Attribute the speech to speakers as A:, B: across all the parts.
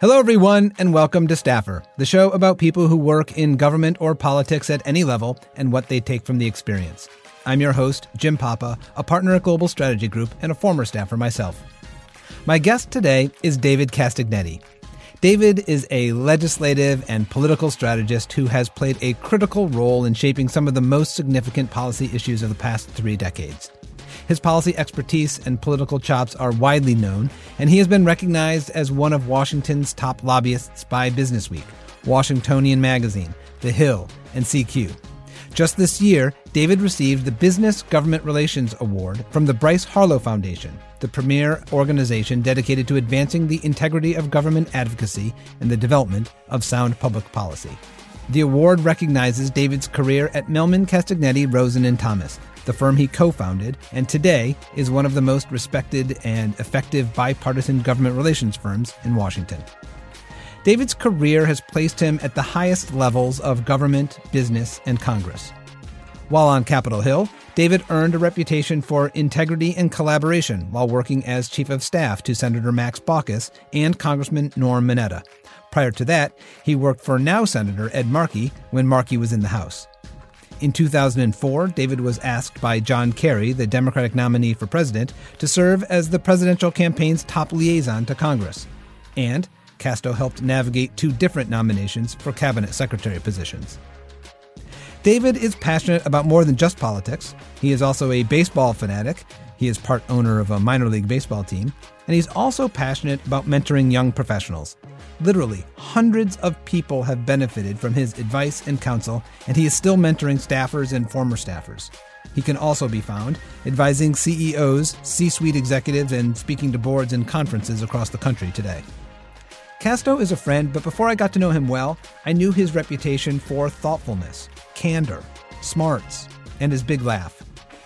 A: Hello, everyone, and welcome to Staffer, the show about people who work in government or politics at any level and what they take from the experience. I'm your host, Jim Papa, a partner at Global Strategy Group and a former staffer myself. My guest today is David Castagnetti. David is a legislative and political strategist who has played a critical role in shaping some of the most significant policy issues of the past three decades. His policy expertise and political chops are widely known, and he has been recognized as one of Washington's top lobbyists by Businessweek, Washingtonian Magazine, The Hill, and CQ. Just this year, David received the Business Government Relations Award from the Bryce Harlow Foundation, the premier organization dedicated to advancing the integrity of government advocacy and the development of sound public policy. The award recognizes David's career at Mellman Castagnetti Rosen and Thomas, the firm he co founded, and today is one of the most respected and effective bipartisan government relations firms in Washington. David's career has placed him at the highest levels of government, business, and Congress. While on Capitol Hill, David earned a reputation for integrity and collaboration while working as Chief of Staff to Senator Max Baucus and Congressman Norm Mineta. Prior to that, he worked for now Senator Ed Markey when Markey was in the House. In 2004, David was asked by John Kerry, the Democratic nominee for president, to serve as the presidential campaign's top liaison to Congress. And Casto helped navigate two different nominations for cabinet secretary positions. David is passionate about more than just politics. He is also a baseball fanatic. He is part owner of a minor league baseball team. And he's also passionate about mentoring young professionals. Literally, hundreds of people have benefited from his advice and counsel, and he is still mentoring staffers and former staffers. He can also be found advising CEOs, C suite executives, and speaking to boards and conferences across the country today. Casto is a friend, but before I got to know him well, I knew his reputation for thoughtfulness, candor, smarts, and his big laugh.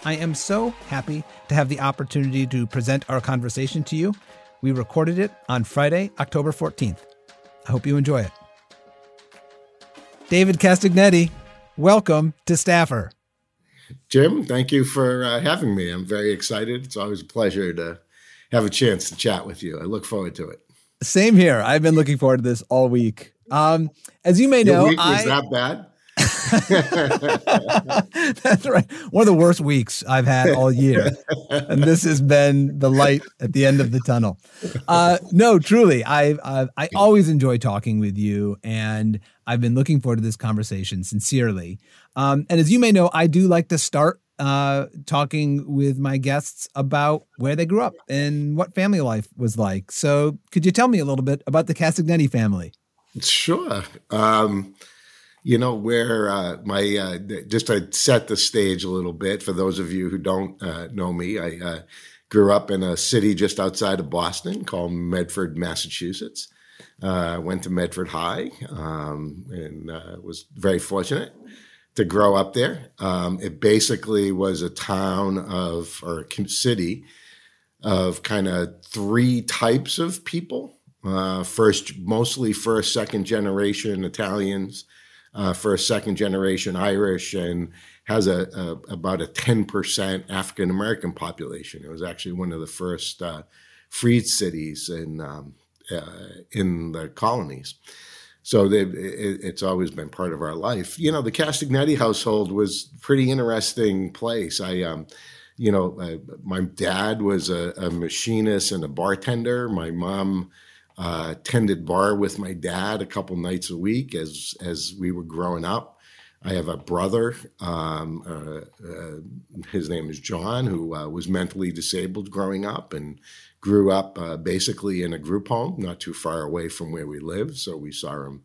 A: I am so happy to have the opportunity to present our conversation to you. We recorded it on Friday, October 14th. I hope you enjoy it. David Castagnetti, welcome to Staffer.
B: Jim, thank you for uh, having me. I'm very excited. It's always a pleasure to have a chance to chat with you. I look forward to it.
A: Same here. I've been looking forward to this all week. Um, as you may know,
B: week was I, that bad?
A: That's right. One of the worst weeks I've had all year. And this has been the light at the end of the tunnel. Uh, no, truly, I, I, I always enjoy talking with you. And I've been looking forward to this conversation sincerely. Um, and as you may know, I do like to start uh, talking with my guests about where they grew up and what family life was like. So, could you tell me a little bit about the Castagnetti family?
B: Sure. Um, you know where uh, my uh, just to set the stage a little bit for those of you who don't uh, know me i uh, grew up in a city just outside of boston called medford massachusetts. Uh, went to medford high um, and uh, was very fortunate to grow up there. Um, it basically was a town of or a city of kind of three types of people. First mostly first second generation italians uh, for a second generation Irish and has a, a about a 10% African American population. It was actually one of the first uh, freed cities in um, uh, in the colonies. So it, it's always been part of our life. You know, the Castagnetti household was pretty interesting place. I, um, you know, my dad was a, a machinist and a bartender. My mom uh, tended bar with my dad a couple nights a week as as we were growing up. I have a brother. Um, uh, uh, his name is John, who uh, was mentally disabled growing up and grew up uh, basically in a group home, not too far away from where we live. So we saw him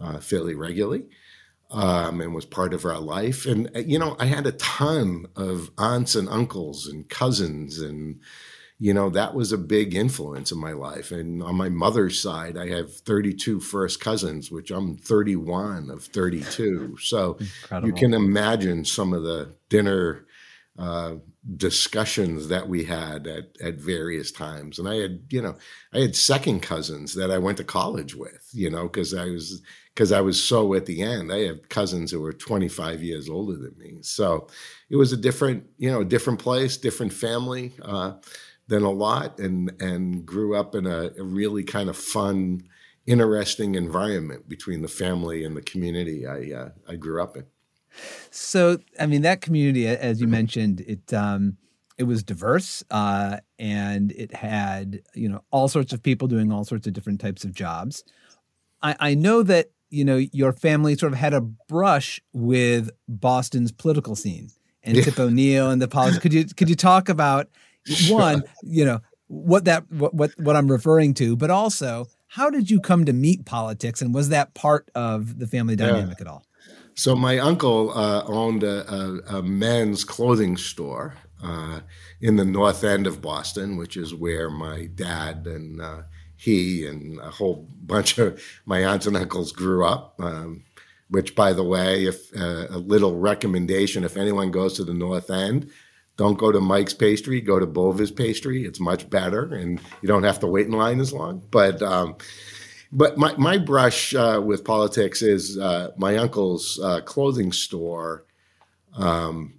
B: uh, fairly regularly. Um, and was part of our life. And you know, I had a ton of aunts and uncles and cousins and you know, that was a big influence in my life. And on my mother's side, I have 32 first cousins, which I'm 31 of 32. So Incredible. you can imagine some of the dinner uh, discussions that we had at, at various times. And I had, you know, I had second cousins that I went to college with, you know, because I was because I was so at the end. I have cousins who were 25 years older than me. So it was a different, you know, different place, different family. Uh, than a lot and and grew up in a, a really kind of fun interesting environment between the family and the community I uh, I grew up in.
A: So, I mean, that community, as you mentioned, it um, it was diverse uh, and it had you know all sorts of people doing all sorts of different types of jobs. I, I know that you know your family sort of had a brush with Boston's political scene and yeah. Tip O'Neill and the politics. Could you could you talk about one, you know, what that what, what what I'm referring to, but also how did you come to meet politics, and was that part of the family dynamic yeah. at all?
B: So my uncle uh, owned a, a, a, men's clothing store uh, in the north end of Boston, which is where my dad and uh, he and a whole bunch of my aunts and uncles grew up. Um, which, by the way, if uh, a little recommendation, if anyone goes to the north end, don't go to Mike's Pastry, go to Bova's Pastry. It's much better, and you don't have to wait in line as long. But um, but my my brush uh, with politics is uh, my uncle's uh, clothing store. Um,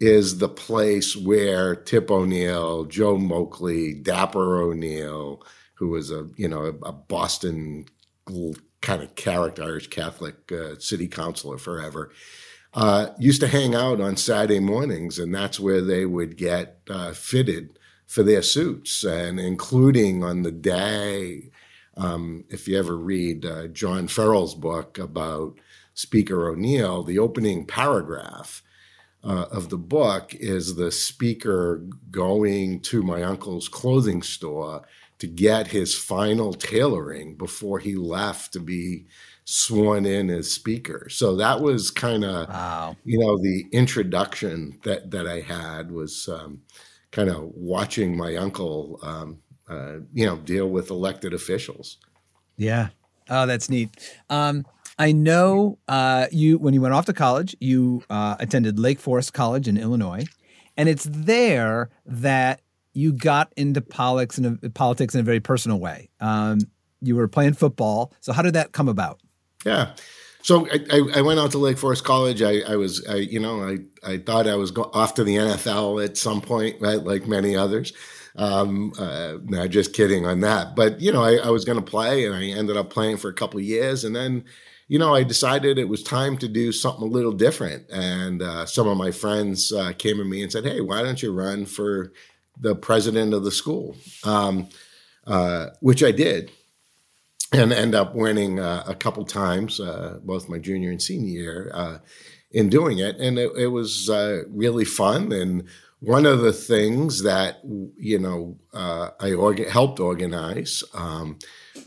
B: is the place where Tip O'Neill, Joe Moakley, Dapper O'Neill, who was a you know a, Boston kind of character, Irish Catholic uh, city councilor forever, uh, used to hang out on Saturday mornings, and that's where they would get uh, fitted for their suits, and including on the day. Um, if you ever read uh, John Farrell's book about Speaker O'Neill, the opening paragraph uh, of the book is the speaker going to my uncle's clothing store to get his final tailoring before he left to be sworn in as speaker. So that was kind of, wow. you know, the introduction that that I had was um, kind of watching my uncle, um, uh, you know, deal with elected officials.
A: Yeah. Oh, that's neat. Um, I know uh, you when you went off to college, you uh, attended Lake Forest College in Illinois, and it's there that you got into politics in a, politics in a very personal way. Um, you were playing football, so how did that come about?
B: Yeah. So I, I, I, went out to Lake Forest College. I, I was, I, you know, I, I thought I was go- off to the NFL at some point, right? Like many others. Um, uh, just kidding on that. But, you know, I, I was going to play and I ended up playing for a couple of years. And then, you know, I decided it was time to do something a little different. And uh, some of my friends uh, came to me and said, Hey, why don't you run for the president of the school? Um, uh, which I did and end up winning uh, a couple times, uh, both my junior and senior year, uh, in doing it. And it, it was uh, really fun. And one of the things that you know uh, I orga- helped organize um,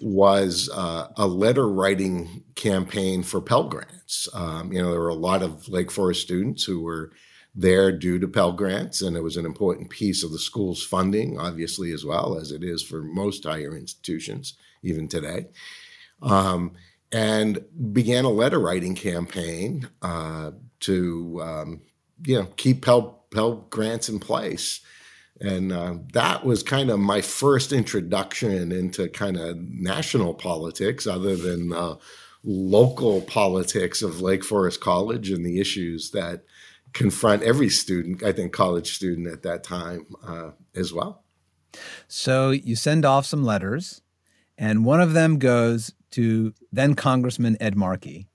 B: was uh, a letter writing campaign for Pell Grants. Um, you know, there were a lot of Lake Forest students who were there due to Pell Grants, and it was an important piece of the school's funding, obviously, as well as it is for most higher institutions even today. Um, and began a letter writing campaign uh, to um, you know keep Pell, Pell grants in place. And uh, that was kind of my first introduction into kind of national politics, other than uh, local politics of Lake Forest College and the issues that confront every student, I think, college student at that time uh, as well.
A: So you send off some letters and one of them goes to then Congressman Ed Markey,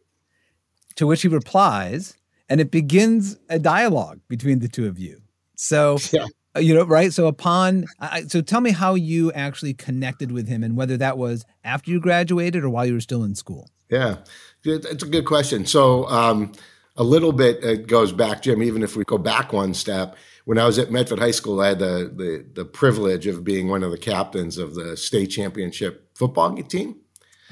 A: to which he replies, and it begins a dialogue between the two of you. So, yeah. Uh, you know, right? So, upon, so tell me how you actually connected with him and whether that was after you graduated or while you were still in school.
B: Yeah, it's a good question. So, um, a little bit it goes back, Jim, even if we go back one step when I was at Medford High School, I had the, the, the privilege of being one of the captains of the state championship football team.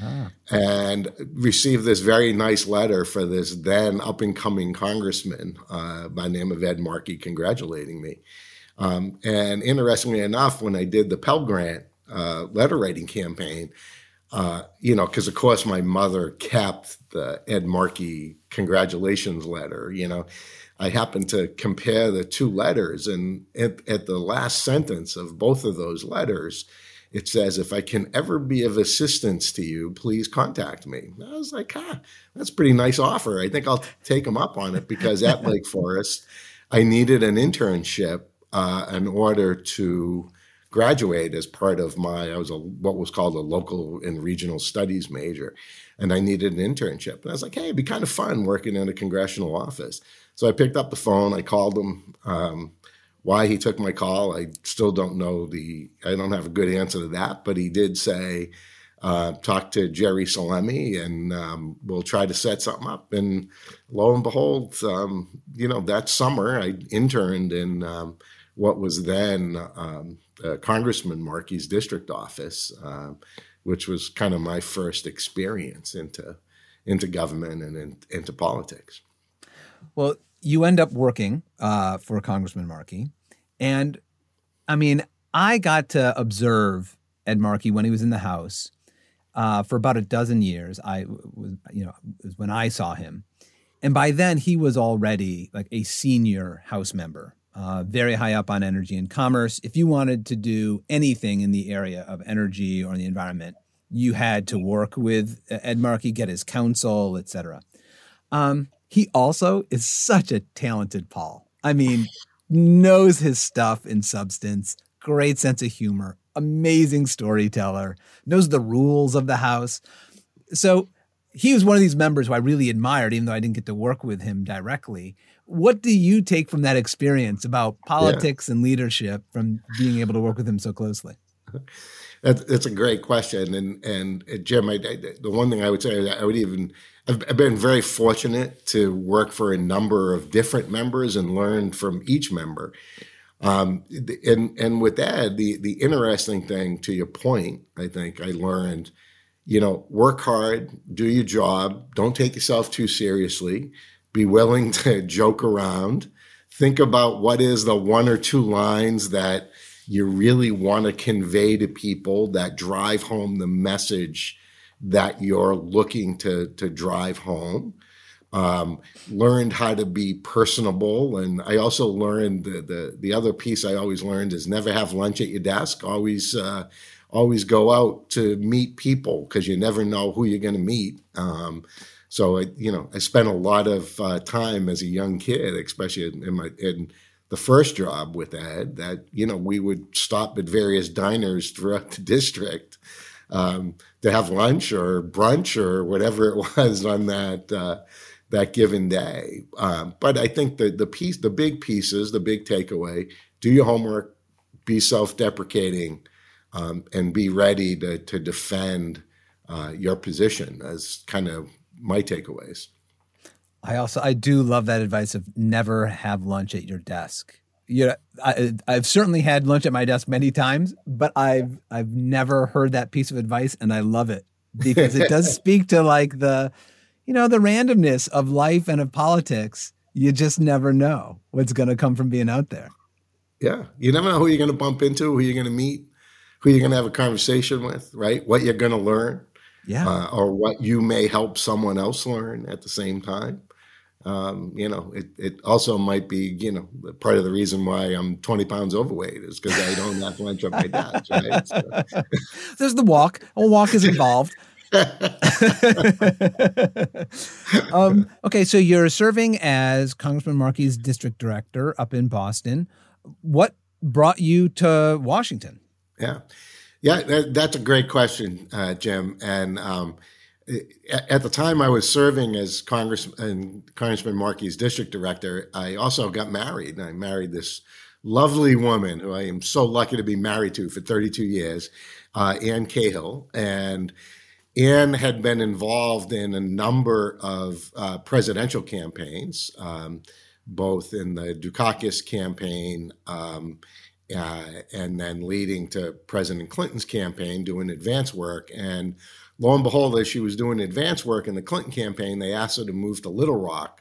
B: Ah. And received this very nice letter for this then up and coming congressman uh, by name of Ed Markey congratulating me. Um, and interestingly enough, when I did the Pell Grant uh, letter writing campaign, uh, you know, because of course my mother kept the Ed Markey congratulations letter, you know, I happened to compare the two letters, and at, at, the last sentence of both of those letters, it says, If I can ever be of assistance to you, please contact me. And I was like, ah, that's a pretty nice offer. I think I'll take them up on it because at Lake Forest, I needed an internship uh, in order to graduate as part of my I was a what was called a local and regional studies major, and I needed an internship. And I was like, hey, it'd be kind of fun working in a congressional office. So I picked up the phone. I called him. Um, why he took my call, I still don't know the. I don't have a good answer to that, but he did say, uh, "Talk to Jerry Salemi, and um, we'll try to set something up." And lo and behold, um, you know, that summer I interned in um, what was then uh, Congressman Markey's district office, uh, which was kind of my first experience into into government and in, into politics.
A: Well, you end up working uh, for Congressman Markey, and I mean, I got to observe Ed Markey when he was in the House uh, for about a dozen years. I was, you know, was when I saw him, and by then he was already like a senior House member, uh, very high up on energy and commerce. If you wanted to do anything in the area of energy or the environment, you had to work with Ed Markey, get his counsel, etc. Um, he also is such a talented pol. I mean, knows his stuff in substance, great sense of humor, amazing storyteller, knows the rules of the house. So he was one of these members who I really admired, even though I didn't get to work with him directly. What do you take from that experience about politics yeah. and leadership from being able to work with him so closely?
B: That's, that's a great question, and and uh, Jim, I, I, the one thing I would say, I would even I've, been very fortunate to work for a number of different members and learn from each member. Um, and and with that, the the interesting thing to your point, I think I learned, you know, work hard, do your job, don't take yourself too seriously, be willing to joke around, think about what is the one or two lines that you really want to convey to people that drive home the message that you're looking to to drive home. Um, learned how to be personable, and I also learned the, the the other piece I always learned is never have lunch at your desk. Always uh, always go out to meet people because you never know who you're going to meet. Um, so I, you know, I spent a lot of uh, time as a young kid, especially in, in my in the first job with Ed, that you know we would stop at various diners throughout the district um, to have lunch or brunch or whatever it was on that uh, that given day. Um, but I think the the piece, the big pieces, the big takeaway: do your homework, be self-deprecating, um, and be ready to to defend uh, your position. As kind of my takeaways.
A: I also I do love that advice of never have lunch at your desk you know, I, I've certainly had lunch at my desk many times, but I've I've never heard that piece of advice, and I love it because it does speak to like the, you know, the randomness of life and of politics. You just never know what's going to come from being out there.
B: Yeah, you never know who you're going to bump into, who you're going to meet, who you're going to have a conversation with, right? What you're going to learn,
A: yeah, uh,
B: or what you may help someone else learn at the same time um, you know, it, it also might be, you know, part of the reason why I'm 20 pounds overweight is because I don't have lunch at my desk. Right? So.
A: There's the walk. A walk is involved. um, okay, so you're serving as Congressman Markey's district director up in Boston. What brought you to Washington?
B: Yeah, yeah, that, that's a great question, uh, Jim. And um, at the time I was serving as Congressman Congressman Markey's district director, I also got married. I married this lovely woman who I am so lucky to be married to for 32 years, uh, Ann Cahill. And Ann had been involved in a number of uh, presidential campaigns, um, both in the Dukakis campaign um, uh, and then leading to President Clinton's campaign, doing advance work. And lo and behold, as she was doing advance work in the Clinton campaign, they asked her to move to Little Rock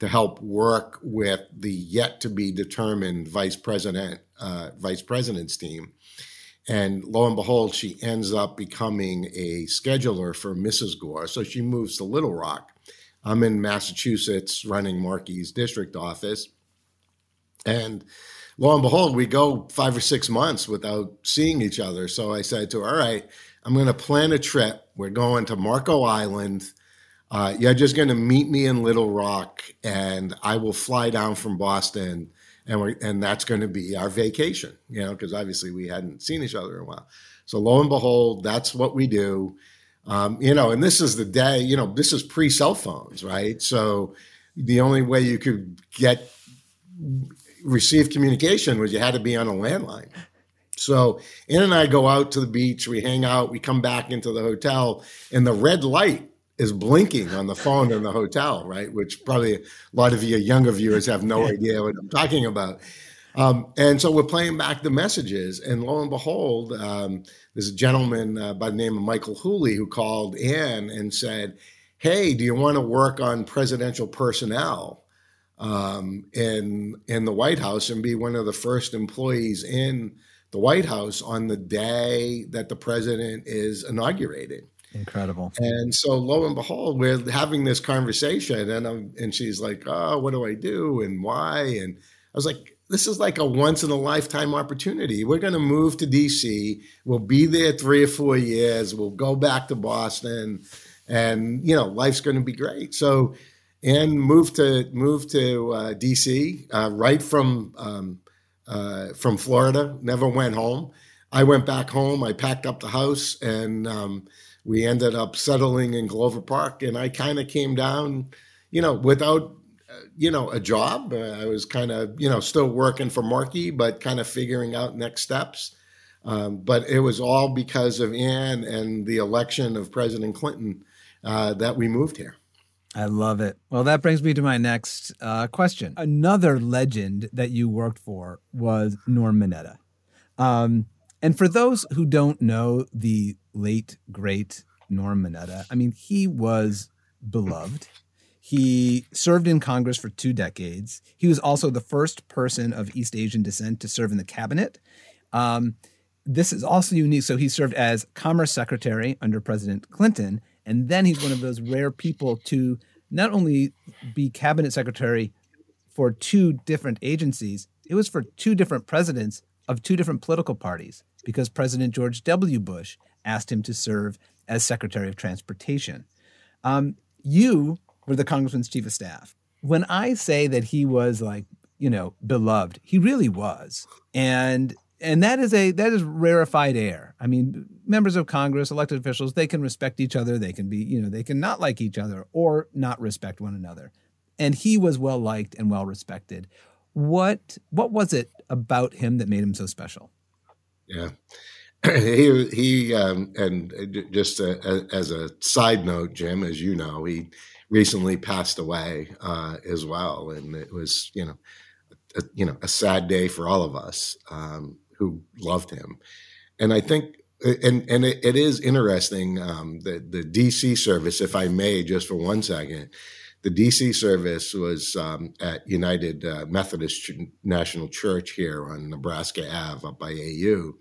B: to help work with the yet to be determined vice president uh, vice president's team. And lo and behold, she ends up becoming a scheduler for Mrs. Gore. So she moves to Little Rock. I'm in Massachusetts running Markey's district office. And lo and behold, we go five or six months without seeing each other. So I said to her, All right, I'm going to plan a trip. We're going to Marco Island. Uh, you're just going to meet me in Little Rock, and I will fly down from Boston and we and that's going to be our vacation, you know, because obviously we hadn't seen each other in a while. So lo and behold, that's what we do. Um, you know, and this is the day, you know, this is pre cell phones, right? So the only way you could get receive communication was you had to be on a landline. So Ann and I go out to the beach, we hang out, we come back into the hotel, and the red light is blinking on the phone in the hotel, right? Which probably a lot of you younger viewers have no idea what I'm talking about. Um, and so we're playing back the messages, and lo and behold, um, there's a gentleman uh, by the name of Michael Whouley who called Ann and said, "Hey, do you want to work on presidential personnel um, in in the White House and be one of the first employees in the White House on the day that the president is inaugurated?"
A: Incredible.
B: And so lo and behold, we're having this conversation, and I'm, and she's like, "Oh, what do I do and why?" And I was like, "This is like a once in a lifetime opportunity. We're going to move to DC. We'll be there three or four years. We'll go back to Boston, and you know, life's going to be great." So, and moved to moved to uh, DC uh, right from um, uh, from Florida. Never went home. I went back home. I packed up the house and. Um, we ended up settling in Glover Park, and I kind of came down, you know, without, uh, you know, a job. Uh, I was kind of, you know, still working for Markey, but kind of figuring out next steps. Um, but it was all because of Ann and the election of President Clinton uh, that we moved here.
A: I love it. Well, that brings me to my next uh, question. Another legend that you worked for was Norm Mineta. Um, and for those who don't know the late, great Norm Mineta, I mean, he was beloved. He served in Congress for two decades. He was also the first person of East Asian descent to serve in the cabinet. Um, this is also unique. So he served as Commerce Secretary under President Clinton. And then he's one of those rare people to not only be cabinet secretary for two different agencies, it was for two different presidents of two different political parties because President George W. Bush asked him to serve as Secretary of Transportation. Um, you were the Congressman's chief of staff. When I say that he was like, you know, beloved, he really was. And and that is a that is rarefied air. I mean, members of Congress, elected officials, they can respect each other. They can be, you know, they can not like each other or not respect one another. And he was well liked and well respected. What what was it about him that made him so special?
B: Yeah. he he um, and just a, a, as a side note, Jim, as you know, he recently passed away uh, as well, and it was you know a, you know a sad day for all of us um, who loved him, and I think and and it, it is interesting um, the the DC service, if I may, just for one second. The DC service was um, at United uh, Methodist National Church here on Nebraska Ave up by AU.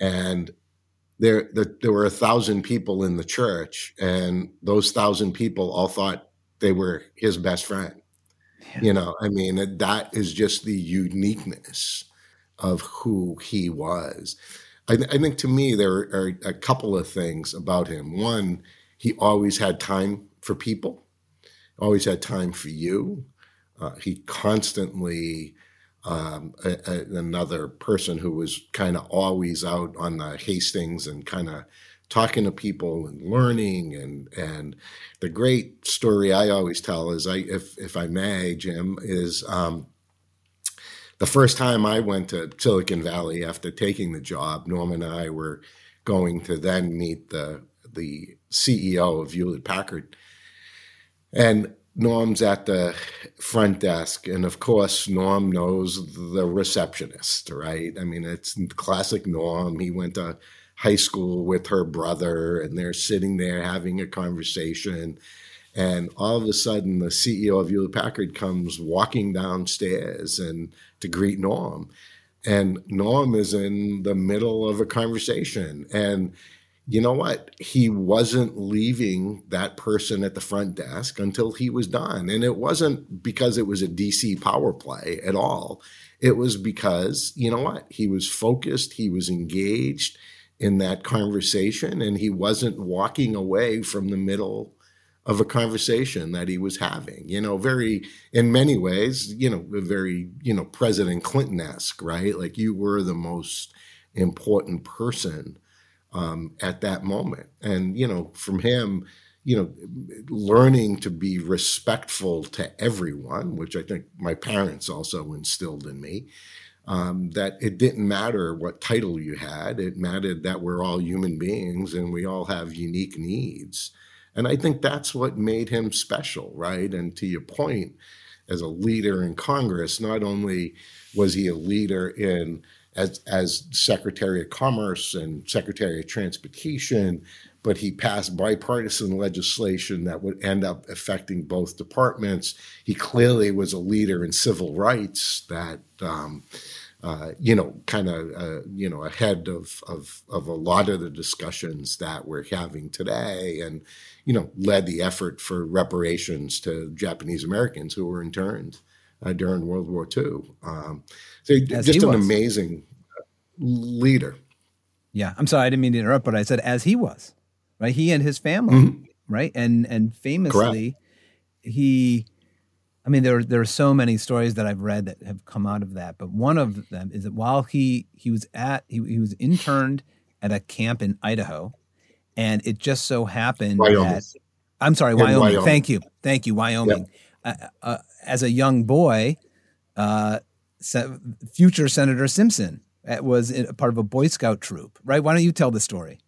B: And there, there, there were a thousand people in the church, and those thousand people all thought they were his best friend. Yeah. You know, I mean, that is just the uniqueness of who he was. I, I think to me, there are a couple of things about him. One, he always had time for people always had time for you. Uh, he constantly, um, a, a, another person who was kind of always out on the hustings and kind of talking to people and learning and and the great story I always tell is I if if I may Jim is um, the first time I went to Silicon Valley after taking the job Norm and I were going to then meet the the CEO of Hewlett Packard and Norm's at the front desk, and of course, Norm knows the receptionist, right? I mean, it's classic Norm. He went to high school with her brother, and they're sitting there having a conversation. And all of a sudden, the CEO of Hewlett Packard comes walking downstairs and to greet Norm. And Norm is in the middle of a conversation. And you know what? He wasn't leaving that person at the front desk until he was done. And it wasn't because it was a DC power play at all. It was because, you know what? He was focused, he was engaged in that conversation, and he wasn't walking away from the middle of a conversation that he was having. You know, very in many ways, you know, very you know President Clinton esque, right? Like you were the most important person um, at that moment, and you know, from him, you know, learning to be respectful to everyone, which I think my parents also instilled in me. Um, that it didn't matter what title you had; it mattered that we're all human beings and we all have unique needs and I think that's what made him special, right? And to your point, as a leader in Congress, not only was he a leader in as, as Secretary of Commerce and Secretary of Transportation, but he passed bipartisan legislation that would end up affecting both departments. He clearly was a leader in civil rights that um, uh, you know, kind of, uh, you know, ahead of, of, of a lot of the discussions that we're having today and, you know, led the effort for reparations to Japanese Americans who were interned uh, during World War II. Um, so as just an amazing leader.
A: Yeah. I'm sorry. I didn't mean to interrupt, but I said as he was, right? He and his family, mm-hmm. right? And, and famously, Correct. he, I mean, there there are so many stories that I've read that have come out of that, but one of them is that while he he was at he, he was interned at a camp in Idaho, and it just so happened Wyoming. that I'm sorry, Wyoming. Wyoming. Thank you, thank you, Wyoming. Yep. Uh, uh, as a young boy, uh, future Senator Simpson uh, was a part of a Boy Scout troop, right? Why don't you tell the story?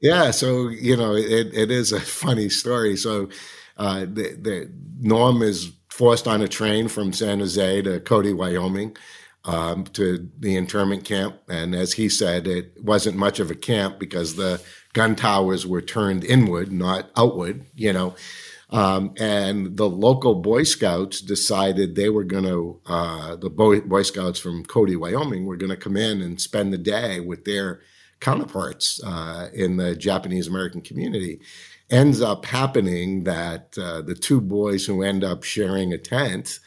B: Yeah, so you know, it, it is a funny story. So uh, the, the Norm is forced on a train from San Jose to Cody, Wyoming, um, to the internment camp. And as he said, it wasn't much of a camp because the gun towers were turned inward, not outward, you know. Um, and the local Boy Scouts decided they were going to, uh, the Boy, Boy Scouts from Cody, Wyoming, were going to come in and spend the day with their counterparts uh, in the Japanese American community ends up happening that uh, the two boys who end up sharing a tent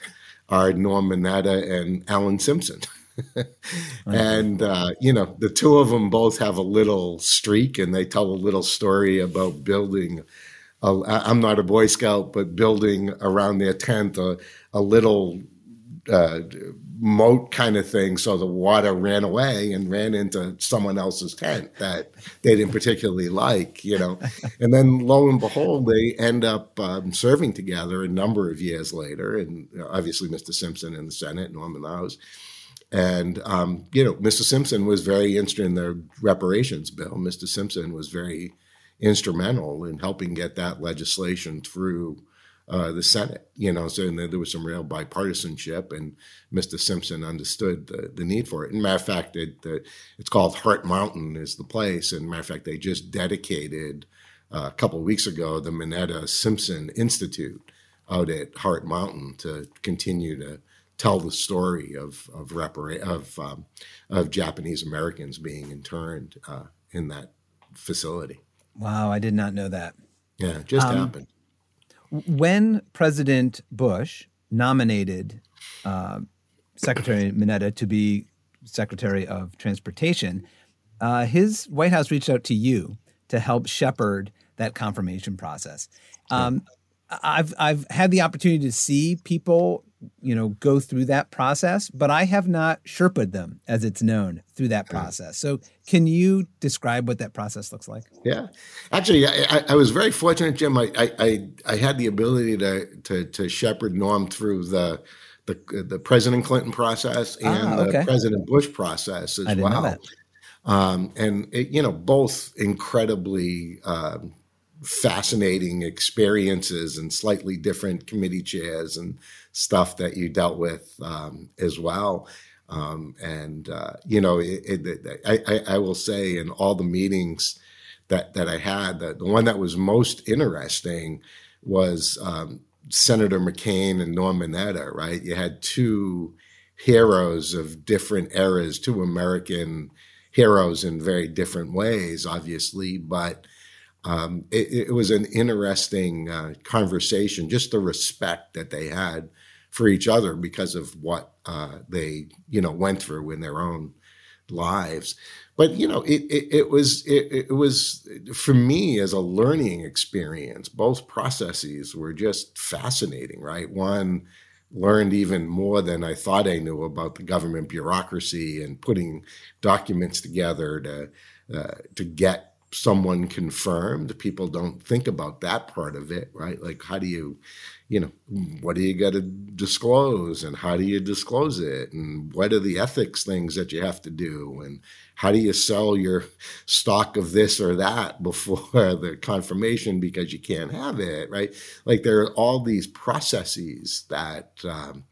B: are Norm Mineta and Alan Simpson. and uh, you know the two of them both have a little streak and they tell a little story about building i i'm not a boy scout but building around their tent a, a little uh, moat kind of thing so the water ran away and ran into someone else's tent that they didn't particularly like you know? And then lo and behold they end up um, serving together a number of years later and obviously mr simpson in the senate norman laus and um, you know mr simpson was very interested in the reparations bill mr simpson was very instrumental in helping get that legislation through uh, the Senate. You know, so there was some real bipartisanship, and Mr. Simpson understood the, the need for it. And matter of fact, it, the, it's called Heart Mountain is the place. And matter of fact, they just dedicated uh, a couple of weeks ago the Mineta Simpson Institute out at Heart Mountain to continue to tell the story of of, repara- of, um, of Japanese Americans being interned uh, in that facility.
A: Wow, I did not know that.
B: Yeah, it just um, happened
A: when President Bush nominated uh, Secretary Mineta to be Secretary of Transportation, uh, his White House reached out to you to help shepherd that confirmation process. Um, I've I've had the opportunity to see people you know go through that process but i have not sherped them as it's known through that process. So can you describe what that process looks like?
B: Yeah. Actually i, I was very fortunate jim. I, I i had the ability to to, to shepherd norm through the the, the president clinton process ah, and ah, okay. the president bush process as well. um, and it, you know both incredibly um, fascinating experiences and slightly different committee chairs and stuff that you dealt with um, as well. Um, and uh, you know, it, it, I, I, will say in all the meetings that that I had, that the one that was most interesting was um, Senator McCain and Norm Mineta. Right, you had two heroes of different eras, two American heroes in very different ways, obviously, but um, it, it, was an interesting uh, conversation, just the respect that they had for each other because of what uh, they, you know, went through in their own lives. But you know, it it, it was it, it was for me as a learning experience. Both processes were just fascinating, right? One learned even more than I thought I knew about the government bureaucracy and putting documents together to uh, to get someone confirmed. People don't think about that part of it, right? Like, how do you, you know, what do you got to disclose and how do you disclose it? And what are the ethics things that you have to do? And how do you sell your stock of this or that before the confirmation because you can't have it, right? Like, there are all these processes that, um,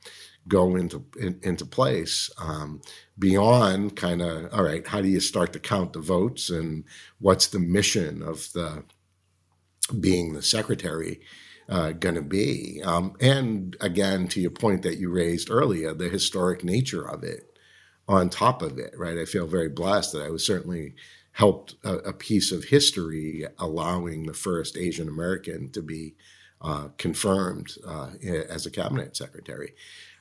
B: go into in, into place um, beyond kind of all right how do you start to count the votes and what's the mission of the being the secretary uh, going to be? Um, and again to your point that you raised earlier the historic nature of it on top of it right? I feel very blessed that i was certainly helped a, a piece of history allowing the first asian american to be uh, confirmed uh, as a cabinet secretary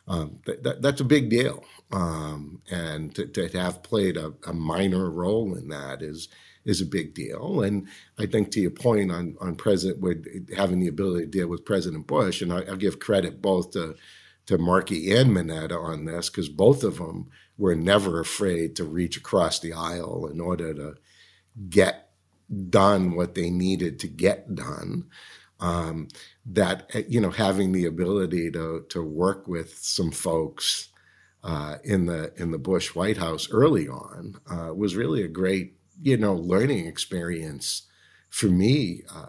B: um, that, that's a big deal. Um, and to, to, have played a, a, minor role in that is is a big deal. And I think to your point on on President with having the ability to deal with President Bush, and I, will give credit both to to Markey and Mineta on this because both of them were never afraid to reach across the aisle in order to get done what they needed to get done um, that eh, you know having the ability to to work with some folks uh, in the in the Bush White House early on uh, was really a great you know learning experience for me uh,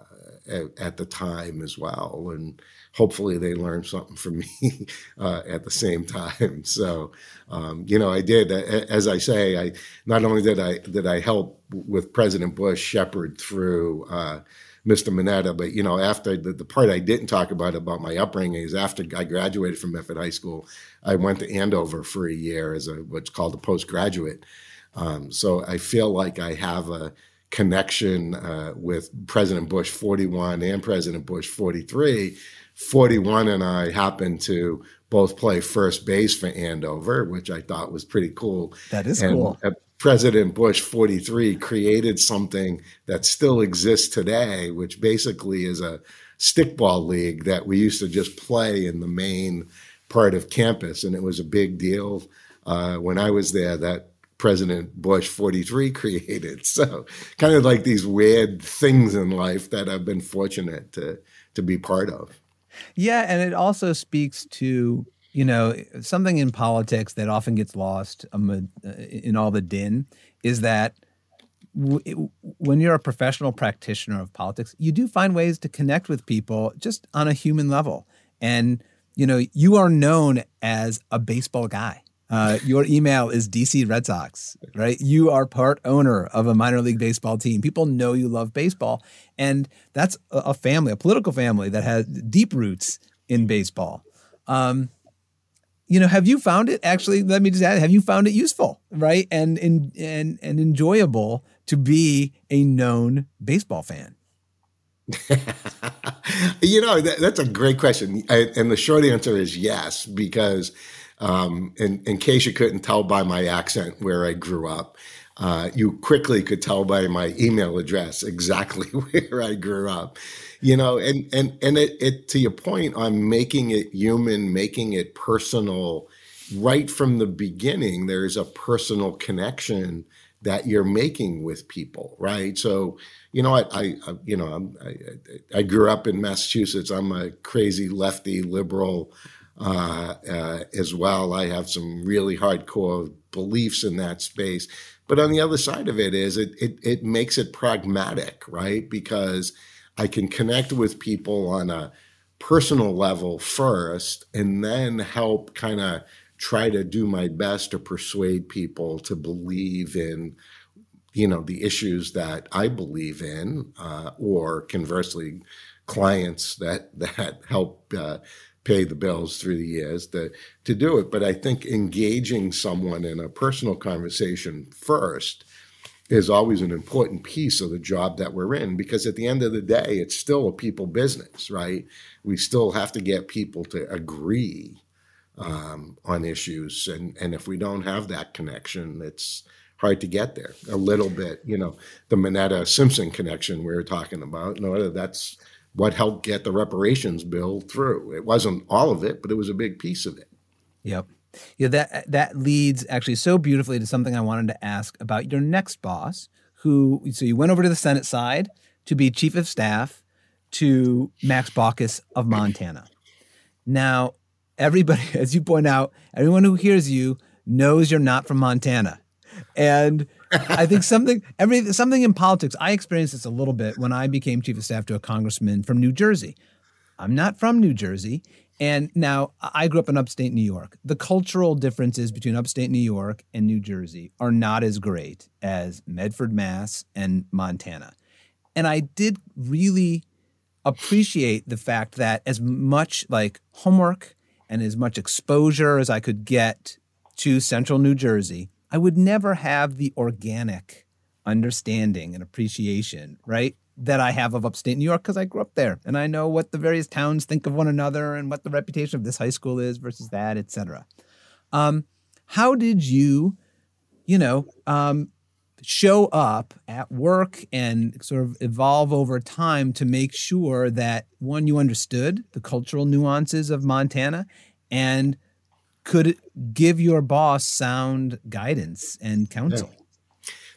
B: at, at, the time as well, and hopefully they learned something from me uh, at the same time. So um, you know I did as I say I not only did I did I help with President Bush shepherd through uh, Mr. Mineta. But you know, after the, the part I didn't talk about about my upbringing is after I graduated from Medford High School, I went to Andover for a year as a what's called a postgraduate. Um, so I feel like I have a connection uh, with President Bush 41 and President Bush 43. 41 and I happened to both play first base for Andover, which I thought was pretty cool.
A: That is and cool.
B: President Bush 43 created something that still exists today, which basically is a stickball league that we used to just play in the main part of campus. And it was a big deal uh, when I was there that President Bush 43 created. So, kind of like these weird things in life that I've been fortunate to, to be part of.
A: Yeah. And it also speaks to you know, something in politics that often gets lost uh, in all the din is that when you're a professional practitioner of politics, you do find ways to connect with people just on a human level. And, you know, you are known as a baseball guy. Uh, your email is DC Red Sox, right? You are part owner of a minor league baseball team. People know you love baseball. And that's a family, a political family that has deep roots in baseball. Um, you know, have you found it actually? Let me just add, have you found it useful, right, and and and and enjoyable to be a known baseball fan?
B: you know, that, that's a great question, I, and the short answer is yes, because um, in, in case you couldn't tell by my accent where I grew up, uh, you quickly could tell by my email address exactly where I grew up you know, and and and it, it to your point on making it human, making it personal, right from the beginning. There's a personal connection that you're making with people, right? So, you know, I, I, you know, I, I, grew up in Massachusetts. I'm a crazy lefty liberal uh, uh, as well. I have some really hardcore beliefs in that space. But on the other side of it is it, it, it makes it pragmatic, right? Because I can connect with people on a personal level first and then help kind of try to do my best to persuade people to believe in you know the issues that I believe in, uh, or conversely, clients that that help uh, pay the bills through the years to to do it. But I think engaging someone in a personal conversation first is always an important piece of the job that we're in because at the end of the day, it's still a people business, right? We still have to get people to agree um, on issues, and and if we don't have that connection, it's hard to get there. A little bit, you know, the Mineta Simpson connection we were talking about. Know, that's what helped get the reparations bill through. It wasn't all of it, but it was a big piece of it.
A: Yep. Yeah, that that leads actually so beautifully to something I wanted to ask about your next boss, who so you went over to the Senate side to be chief of staff to Max Baucus of Montana. Now, everybody, as you point out, everyone who hears you knows you're not from Montana. And I think something every something in politics. I experienced this a little bit when I became chief of staff to a congressman from New Jersey. I'm not from New Jersey, and now I grew up in upstate New York. The cultural differences between upstate New York and New Jersey are not as great as Medford, Mass, and Montana. And I did really appreciate the fact that as much like homework and as much exposure as I could get to central New Jersey, I would never have the organic understanding and appreciation, right? That I have of upstate New York because I grew up there and I know what the various towns think of one another and what the reputation of this high school is versus that, et cetera. Um, how did you, you know, um, show up at work and sort of evolve over time to make sure that one, you understood the cultural nuances of Montana and could give your boss sound guidance and counsel? Yeah.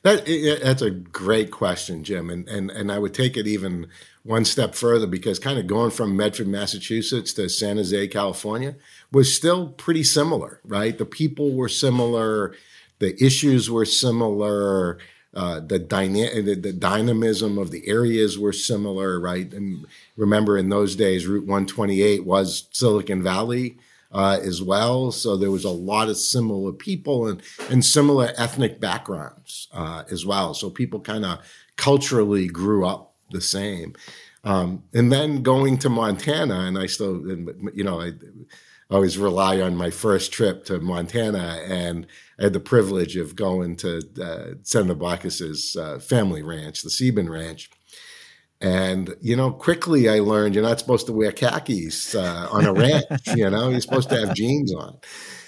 B: That, that's a great question, Jim, and, and and I would take it even one step further because kind of going from Medford, Massachusetts to San Jose, California was still pretty similar, right? The people were similar, the issues were similar, uh, the, dyna- the, the dynamism of the areas were similar, right? And remember, in those days, Route 128 was Silicon Valley uh, as well. So there was a lot of similar people and, and similar ethnic backgrounds uh, as well. So people kind of culturally grew up the same. Um, and then going to Montana, and I still, you know, I always rely on my first trip to Montana, and I had the privilege of going to uh, Senator Baucus's uh, family ranch, the Sieben Ranch, and, you know, quickly I learned you're not supposed to wear khakis uh, on a ranch, you know, you're supposed to have jeans on.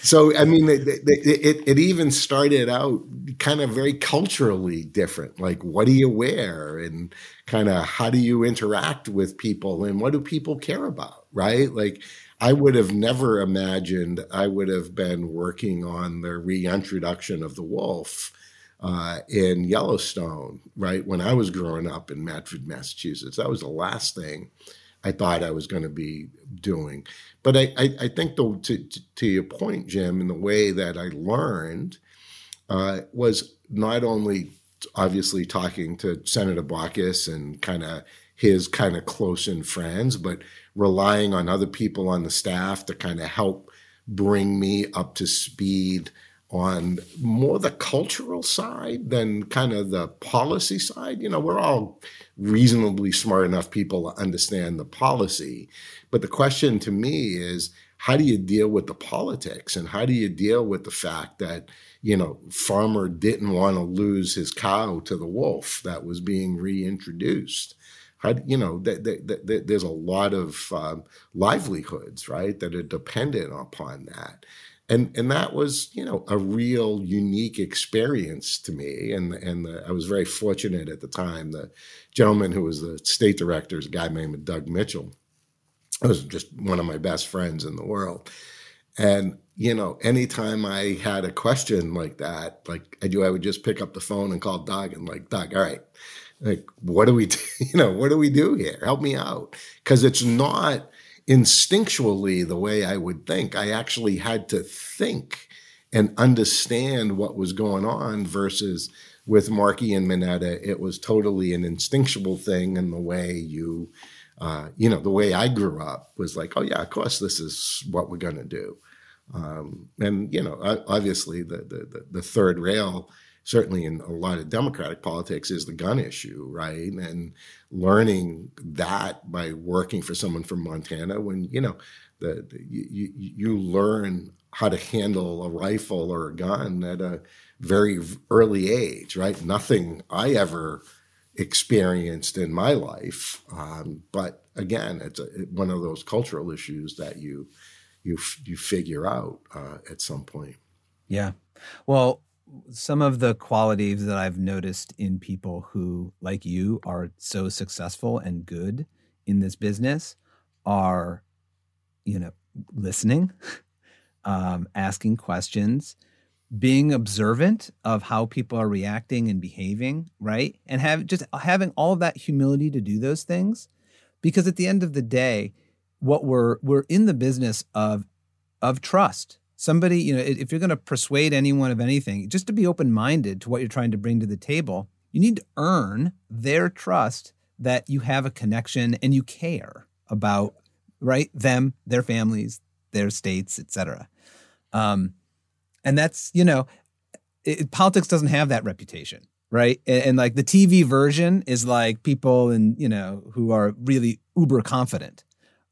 B: So, I mean, it, it, it, even started out kind of very culturally different. Like, what do you wear? And kind of how do you interact with people? And what do people care about? Right. Like, I would have never imagined I would have been working on the reintroduction of the wolf uh, in Yellowstone, right? When I was growing up in Medford, Massachusetts, that was the last thing I thought I was going to be doing. But I, I, I think, though, to, to, your point, Jim, in the way that I learned uh, was not only obviously talking to Senator Baucus and kind of his kind of close in friends, but relying on other people on the staff to kind of help bring me up to speed on more the cultural side than kind of the policy side. You know, we're all reasonably smart enough people to understand the policy. But the question to me is how do you deal with the politics and how do you deal with the fact that, you know, farmer didn't want to lose his cow to the wolf that was being reintroduced? How, you know, th- th- th- there's a lot of um, livelihoods, right, that are dependent upon that and and that was you know a real unique experience to me. And and the, I was very fortunate at the time the gentleman who was the state director is a guy named Doug Mitchell. I was just one of my best friends in the world. And you know anytime I had a question like that like I do I would just pick up the phone and call Doug and like Doug all right like what do we do? You know what do we do here? Help me out. Because it's not instinctually the way I would think. I actually had to think and understand what was going on versus with Markey and Mineta, it was totally an instinctual thing. And the way you, uh, you know, the way I grew up was like, oh, yeah, of course, this is what we're going to do. Um, and, you know, obviously the, the, the third rail certainly in a lot of democratic politics is the gun issue right? And learning that by working for someone from montana when you know the, the you, you learn how to handle a rifle or a gun at a very early age right? Nothing i ever experienced in my life um, but again it's a, one of those cultural issues that you you you figure out uh, at some point.
A: Yeah. Well some of the qualities that I've noticed in people who, like you, are so successful and good in this business are, you know, listening, um, asking questions, being observant of how people are reacting and behaving, right? And have just having all of that humility to do those things. Because at the end of the day, what we're we're in the business of of trust. Somebody, you know, if you're going to persuade anyone of anything, just to be open-minded to what you're trying to bring to the table, you need to earn their trust that you have a connection and you care about right them, their families, their states, etc. Um, and that's you know, it, politics doesn't have that reputation, right? And, and like the TV version is like people and you know who are really uber confident,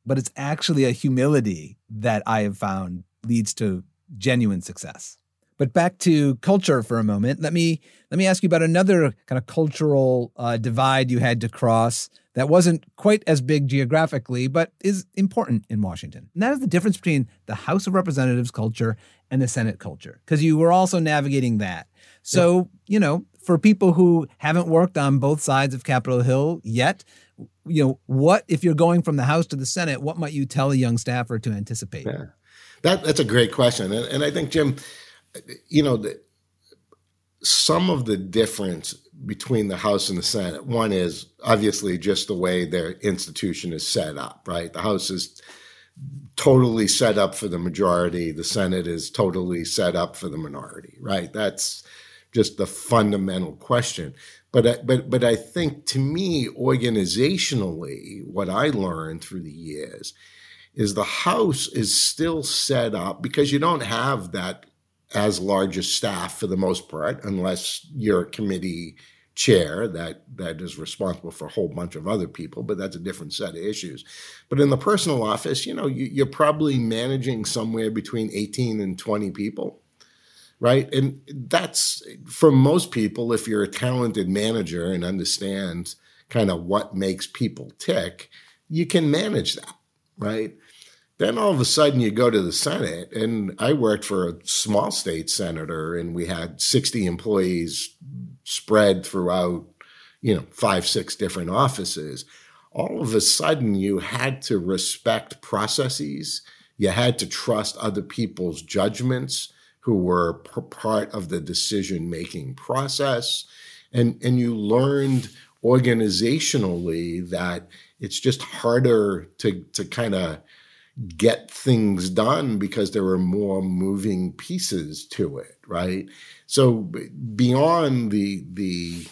A: but it's actually a humility that I have found leads to genuine success. But back to culture for a moment. Let me let me ask you about another kind of cultural uh, divide you had to cross that wasn't quite as big geographically, but is important in Washington. And that is the difference between the House of Representatives culture and the Senate culture, because you were also navigating that. So, yeah. you know, for people who haven't worked on both sides of Capitol Hill yet, you know, what if you're going from the House to the Senate? What might you tell a young staffer to anticipate?
B: Yeah. That that's a great question, and, and I think Jim, you know, the, some of the difference between the House and the Senate. One is obviously just the way their institution is set up, right? The House is totally set up for the majority, the Senate is totally set up for the minority, right? That's just the fundamental question. But but but I think to me, organizationally, what I learned through the years is the House is still set up because you don't have that as large a staff for the most part, unless you're a committee chair that that is responsible for a whole bunch of other people but that's a different set of issues. But in the personal office you know you, are probably managing somewhere between 18 and 20 people right? And that's for most people if you're a talented manager and understand kind of what makes people tick you can manage that right then all of a sudden you go to the Senate, and I worked for a small state senator, and we had 60 employees spread throughout, you know, five, six different offices. All of a sudden you had to respect processes. You had to trust other people's judgments who were part of the decision making process. And, and you learned organizationally that it's just harder to, to kind of get things done because there are more moving pieces to it, right? So beyond the the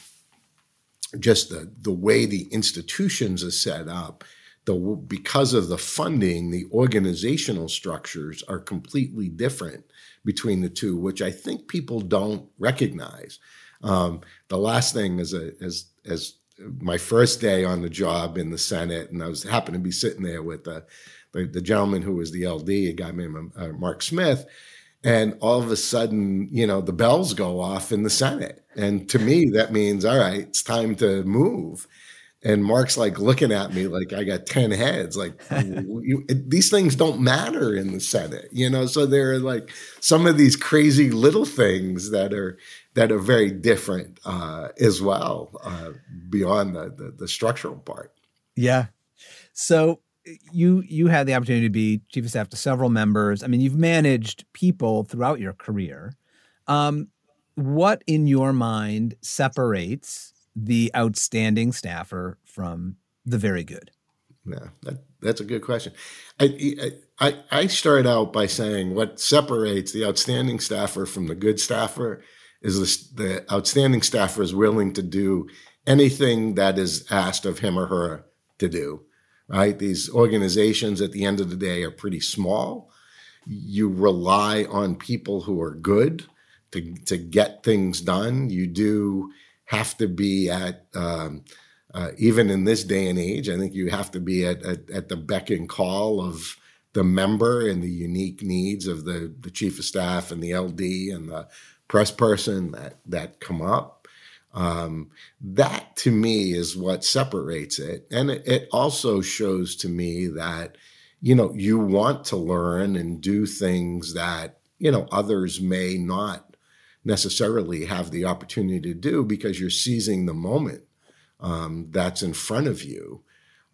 B: just the the way the institutions are set up, the because of the funding, the organizational structures are completely different between the two, which I think people don't recognize. Um, the last thing is a as as my first day on the job in the Senate, and I was happened to be sitting there with a the, the gentleman who was the LD, a guy named uh, Mark Smith. And all of a sudden, you know, the bells go off in the Senate. And to me, that means, all right, it's time to move. And Mark's like looking at me like I got 10 heads. Like, you, these things don't matter in the Senate, you know? So there are like some of these crazy little things that are that are very different uh, as well uh, beyond the, the, the structural part.
A: Yeah. So you you had the opportunity to be chief of staff to several members. I mean, you've managed people throughout your career. Um, what, in your mind, separates the outstanding staffer from the very good?
B: Yeah, that, that's a good question. I, I I start out by saying what separates the outstanding staffer from the good staffer is the, the outstanding staffer is willing to do anything that is asked of him or her to do right? These organizations at the end of the day are pretty small. You rely on people who are good to, to get things done. You do have to be at, um, uh, even in this day and age, I think you have to be at, at, at, the beck and call of the member and the unique needs of the, the chief of staff and the LD and the press person that, that come up. Um, that to me is what separates it. And it, it also shows to me that, you know, you want to learn and do things that, you know, others may not necessarily have the opportunity to do because you're seizing the moment um, that's in front of you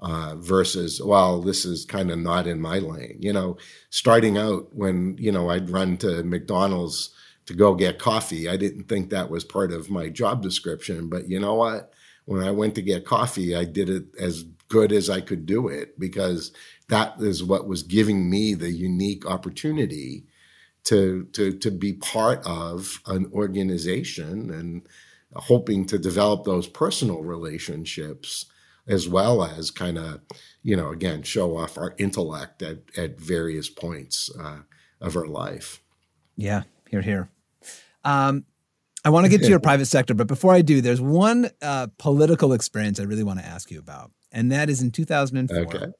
B: uh, versus, well, this is kind of not in my lane. You know, starting out when, you know, I'd run to McDonald's to go get coffee, I didn't think that was part of my job description. But you know what? When I went to get coffee, I did it as good as I could do it because that is what was giving me the unique opportunity to to to be part of an organization and hoping to develop those personal relationships as well as kind of you know again show off our intellect at at various points uh, of our life
A: yeah here here um, I want to get to your private sector, but before I do, there's one uh, political experience I really want to ask you about, and that is in 2004. Okay.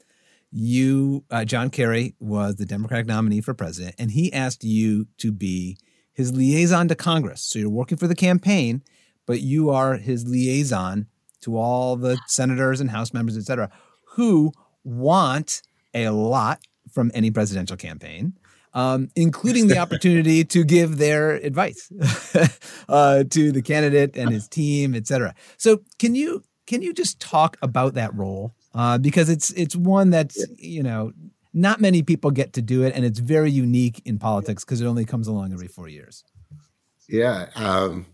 A: You, uh, John Kerry, was the Democratic nominee for president, and he asked you to be his liaison to Congress. So you're working for the campaign, but you are his liaison to all the senators and House members, et cetera, who want a lot from any presidential campaign um, including the opportunity to give their advice uh, to the candidate and his team, et cetera. So, can you can you just talk about that role uh, because it's it's one that's you know not many people get to do it, and it's very unique in politics because it only comes along every four years.
B: Yeah. Um,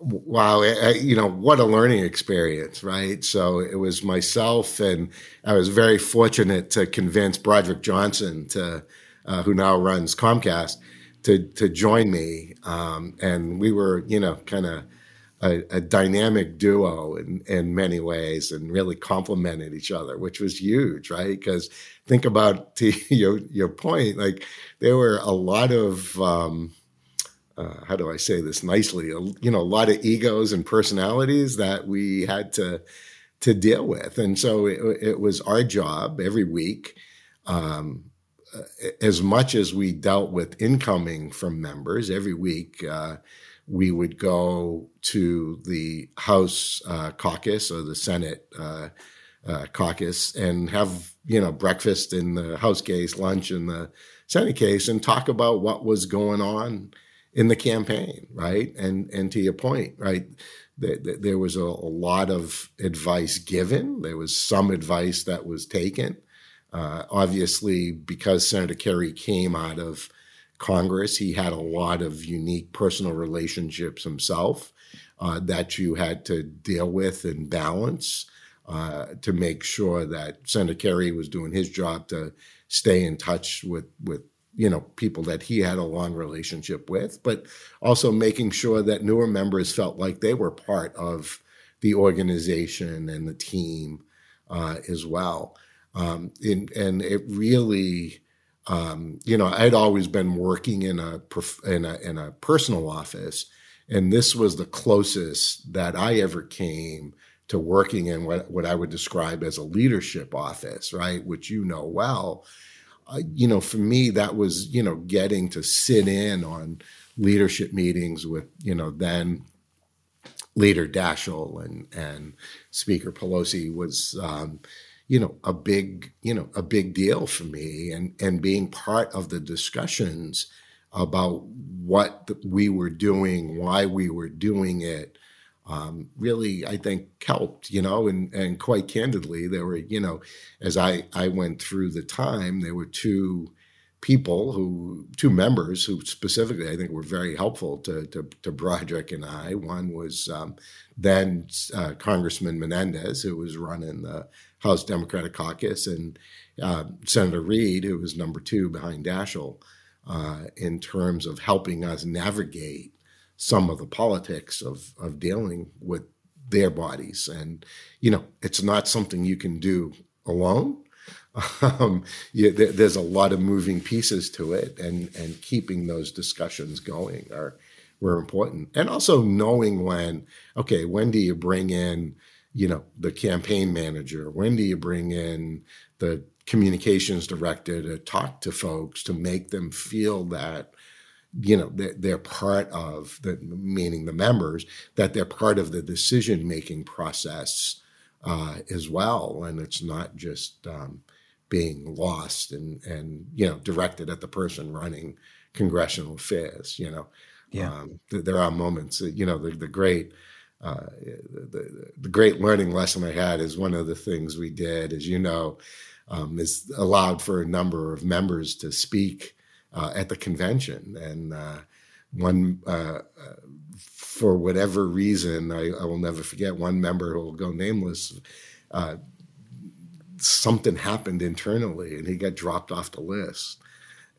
B: wow you know what a learning experience right so it was myself and i was very fortunate to convince broderick johnson to uh, who now runs Comcast, to to join me, um, and we were, you know, kind of a, a, dynamic duo in in many ways, and really complemented each other, which was huge, right? Because think about to your your point, like there were a lot of um, uh, how do I say this nicely? You know, a lot of egos and personalities that we had to to deal with, and so it, it was our job every week. Um, as much as we dealt with incoming from members every week, uh, we would go to the House uh, caucus or the Senate uh, uh caucus and have you know breakfast in the House case, lunch in the Senate case, and talk about what was going on in the campaign, right? And and to your point, right? There was a, a lot of advice given. There was some advice that was taken. Uh, obviously, because Senator Kerry came out of Congress, he had a lot of unique personal relationships himself uh, that you had to deal with and balance uh, to make sure that Senator Kerry was doing his job to stay in touch with with you know people that he had a long relationship with, but also making sure that newer members felt like they were part of the organization and the team uh, as well. Um, in, and it really, um, you know, I'd always been working in a, in a in a personal office, and this was the closest that I ever came to working in what, what I would describe as a leadership office, right? Which you know well. Uh, you know, for me, that was you know getting to sit in on leadership meetings with you know then leader Daschle and and Speaker Pelosi was. Um, you know a big you know a big deal for me and and being part of the discussions about what we were doing why we were doing it um, really i think helped you know and and quite candidly there were you know as i i went through the time there were two people who two members who specifically I think were very helpful to to, to Broderick and I. One was um, then uh, Congressman Menendez, who was running the House Democratic Caucus, and uh, Senator Reid, who was number two behind Daschle, uh, in terms of helping us navigate some of the politics of of dealing with their bodies. And you know, it's not something you can do alone. Um, yeah, there, there's a lot of moving pieces to it, and and keeping those discussions going are were important, and also knowing when okay, when do you bring in you know the campaign manager when do you bring in the communications director to talk to folks to make them feel that you know they're, they're part of the meaning the members that they're part of the decision making process uh, as well and it's not just um, being lost and and you know directed at the person running congressional affairs you know
A: Yeah, um,
B: th- there are moments. That, you know, the, the great. Uh, the, the great learning lesson I had is one of the things we did, as you know, um, is allowed for a number of members to speak uh, at the convention. And uh, one, uh, for whatever reason, I, I, will never forget one member who will go nameless. Uh, something happened internally, and he got dropped off the list.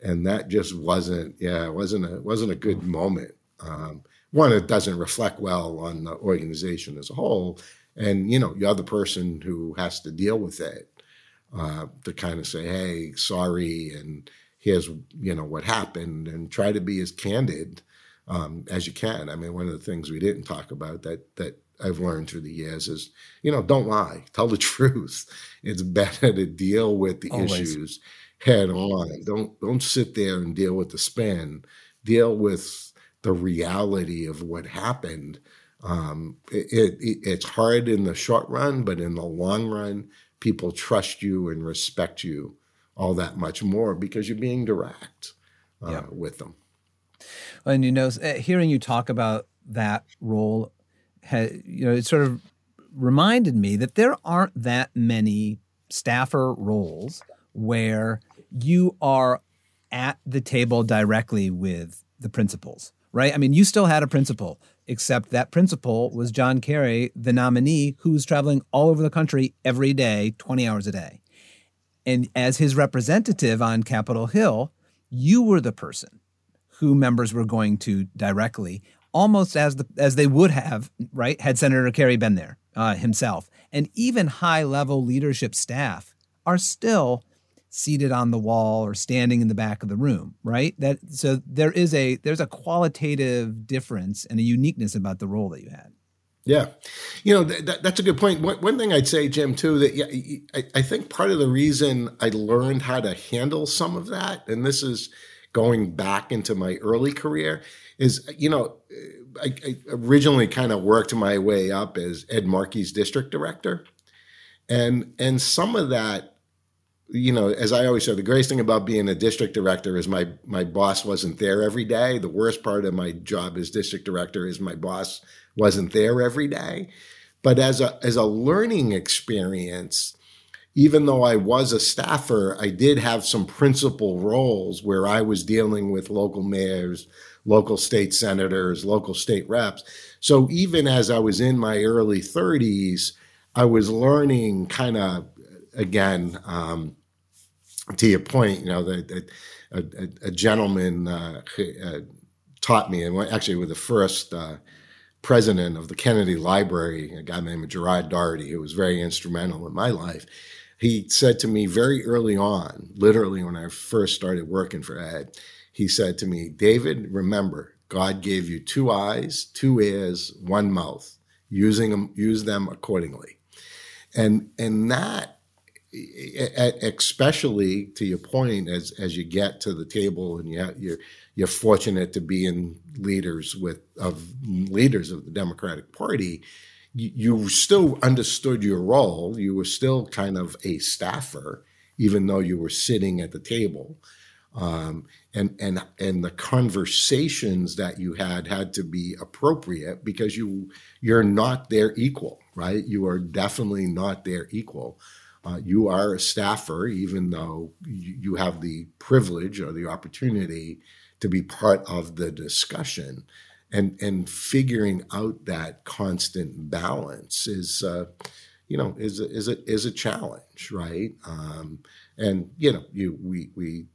B: And that just wasn't, yeah, it wasn't a it wasn't a good moment. Um, one, it doesn't reflect well on the organization as a whole, and you know, you're the person who has to deal with it uh, to kind of say, "Hey, sorry," and here's you know what happened, and try to be as candid um, as you can. I mean, one of the things we didn't talk about that that I've learned through the years is, you know, don't lie, tell the truth. It's better to deal with the Always. issues head on. Don't don't sit there and deal with the spin. Deal with the reality of what happened. Um, it, it, it's hard in the short run, but in the long run, people trust you and respect you all that much more because you're being direct uh, yeah. with them.
A: And you know, eh, hearing you talk about that role, you know, it sort of reminded me that there aren't that many staffer roles where you are at the table directly with the principals, right? I mean, you still had a principal except that principal was John Kerry, the nominee, who was traveling all over the country every day, 20 hours a day. And as his representative on Capitol Hill, you were the person who members were going to directly, almost as the as they would have, right, had Senator Kerry been there uh, himself. And even high level leadership staff are still seated on the wall or standing in the back of the room, right? That so there is a there's a qualitative difference and a uniqueness about the role that you had.
B: Yeah, you know th- that's a good point. One, one, thing I'd say, Jim, too, that yeah, I, I think part of the reason I learned how to handle some of that, and this is going back into my early career, is you know I, I originally kind of worked my way up as Ed Markey's district director, and and some of that you know, as I always say, the greatest thing about being a district director is my my boss wasn't there every day. The worst part of my job as district director is my boss wasn't there every day. But as a as a learning experience, even though I was a staffer, I did have some principal roles where I was dealing with local mayors, local state senators, local state reps. So even as I was in my early 30s, I was learning kind of again um, to your point, you know, that a, a, a, gentleman uh, uh, taught me, and actually with the first uh, president of the Kennedy Library, a guy named Gerard Doherty, who was very instrumental in my life. He said to me very early on, literally when I first started working for Ed, he said to me, David, remember, God gave you two eyes, two ears, one mouth. Using them, use them accordingly. And and that especially to your point, as as you get to the table and you you're you're fortunate to be in leaders with of leaders of the Democratic Party, you, still understood your role. You were still kind of a staffer, even though you were sitting at the table. Um, and and and the conversations that you had had to be appropriate because you you're not their equal, right? You are definitely not their equal. Uh, you are a staffer, even though you have the privilege or the opportunity to be part of the discussion. And, and figuring out that constant balance is, uh, you know, is a, is a, is a challenge, right? Um, and you know, you we we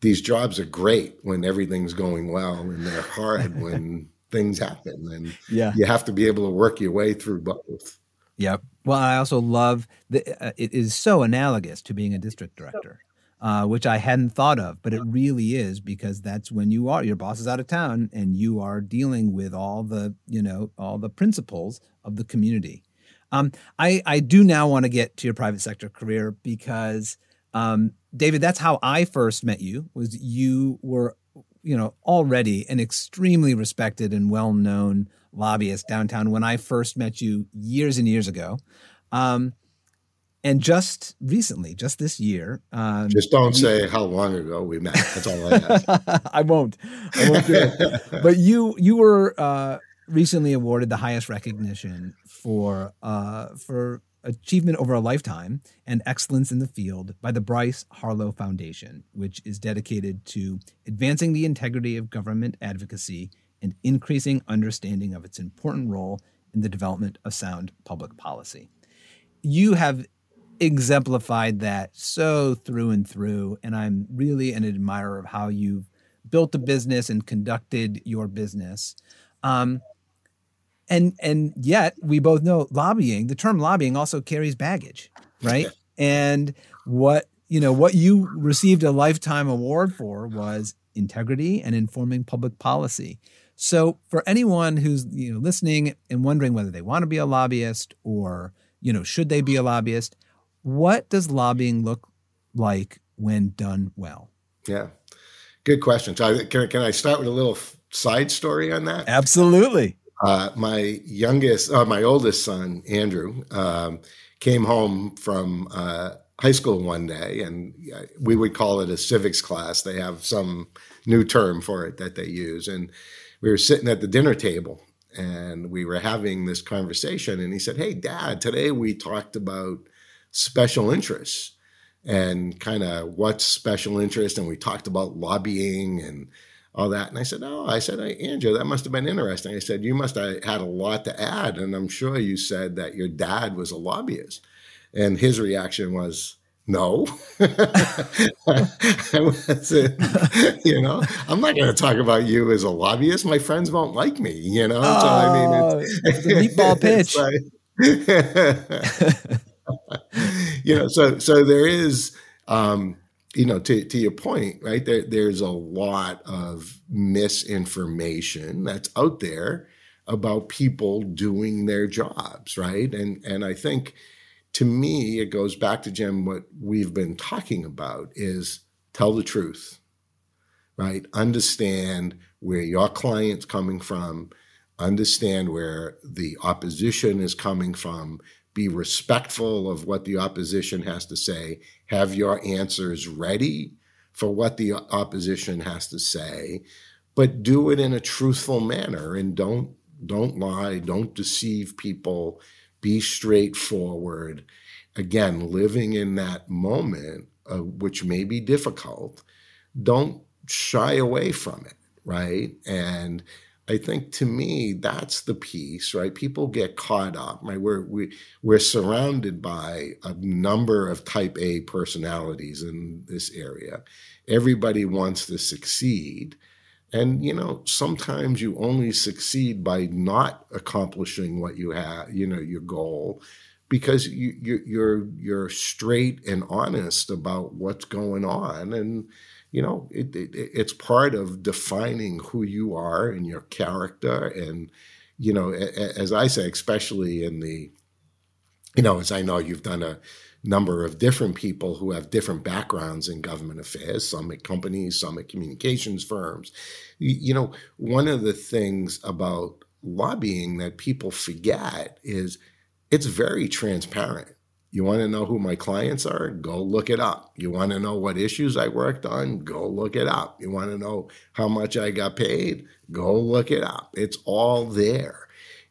B: these jobs are great when everything's going well, and they're hard when things happen, and yeah. you have to be able to work your way through both.
A: Yep. Well, I also love that uh, it is so analogous to being a district director, uh, which I hadn't thought of, but it really is because that's when you are your boss is out of town and you are dealing with all the you know all the principals of the community. Um, I I do now want to get to your private sector career because um, David, that's how I first met you. Was you were you know already an extremely respected and well known lobbyist downtown when I first met you years and years ago. Um, And just recently, just this year,
B: um, just don't you, say how long ago we met. That's all I ask.
A: I won't. I won't do it. but you you were uh, recently awarded the highest recognition for uh, for achievement over a lifetime and excellence in the field by the Bryce Harlow Foundation, which is dedicated to advancing the integrity of government advocacy and increasing understanding of its important role in the development of sound public policy. You have exemplified that so through and through, and I'm really an admirer of how you've built a business and conducted your business. Um, and and yet we both know lobbying the term lobbying also carries baggage right and what you know what you received a lifetime award for was integrity and informing public policy so for anyone who's you know listening and wondering whether they want to be a lobbyist or you know should they be a lobbyist what does lobbying look like when done well?
B: Yeah. Good question. So I, can, can i start with a little side story on that?
A: Absolutely.
B: Uh, my youngest, uh, my oldest son, Andrew, um, came home from uh, high school one day, and uh, we would call it a civics class. They have some new term for it that they use. And we were sitting at the dinner table and we were having this conversation. And he said, Hey, dad, today we talked about special interests and kind of what's special interest. And we talked about lobbying and all that. And I said, Oh, I said, hey, Andrew, that must have been interesting. I said, You must have had a lot to add. And I'm sure you said that your dad was a lobbyist. And his reaction was, no, I wasn't, you know, I'm not going to talk about you as a lobbyist. My friends won't like me, you know? Oh,
A: so I mean, it's, oh, a meatball pitch.
B: Like, you know, so, so there is, um, you know, to, to your point, right? There, there's a lot of misinformation that's out there about people doing their jobs, right? And and I think to me, it goes back to Jim, what we've been talking about is tell the truth, right? Understand where your client's coming from, understand where the opposition is coming from, be respectful of what the opposition has to say, have your answers ready for what the opposition has to say, but do it in a truthful manner and don't don't lie, don't deceive people, be straightforward. Again, living in that moment, uh, which may be difficult, don't shy away from it, right? And I think to me that's the piece, right? People get caught up, right? We're we we're surrounded by a number of type A personalities in this area. Everybody wants to succeed. And you know, sometimes you only succeed by not accomplishing what you have, you know, your goal, because you, you you're you're straight and honest about what's going on, and you know, it, it, it's part of defining who you are and your character. And, you know, as I say, especially in the, you know, as I know you've done a number of different people who have different backgrounds in government affairs, some at companies, some at communications firms. You know, one of the things about lobbying that people forget is it's very transparent. You want to know who my clients are? Go look it up. You want to know what issues I worked on? Go look it up. You want to know how much I got paid? Go look it up. It's all there.